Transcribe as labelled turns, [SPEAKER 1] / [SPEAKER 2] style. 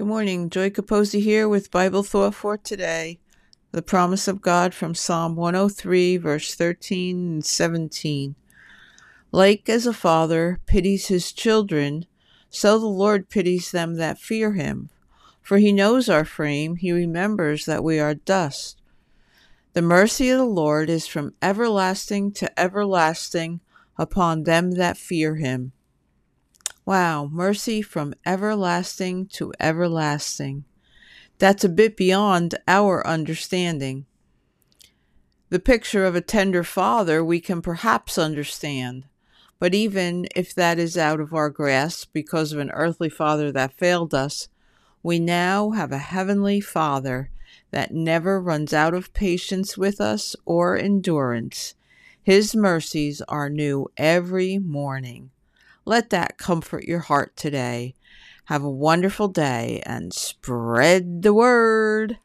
[SPEAKER 1] Good morning. Joy Capozzi here with Bible Thought for today. The promise of God from Psalm 103, verse 13 and 17. Like as a father pities his children, so the Lord pities them that fear him. For he knows our frame, he remembers that we are dust. The mercy of the Lord is from everlasting to everlasting upon them that fear him Wow, mercy from everlasting to everlasting. That's a bit beyond our understanding. The picture of a tender father we can perhaps understand, but even if that is out of our grasp because of an earthly father that failed us, we now have a heavenly Father that never runs out of patience with us or endurance. His mercies are new every morning. Let that comfort your heart today. Have a wonderful day and spread the word.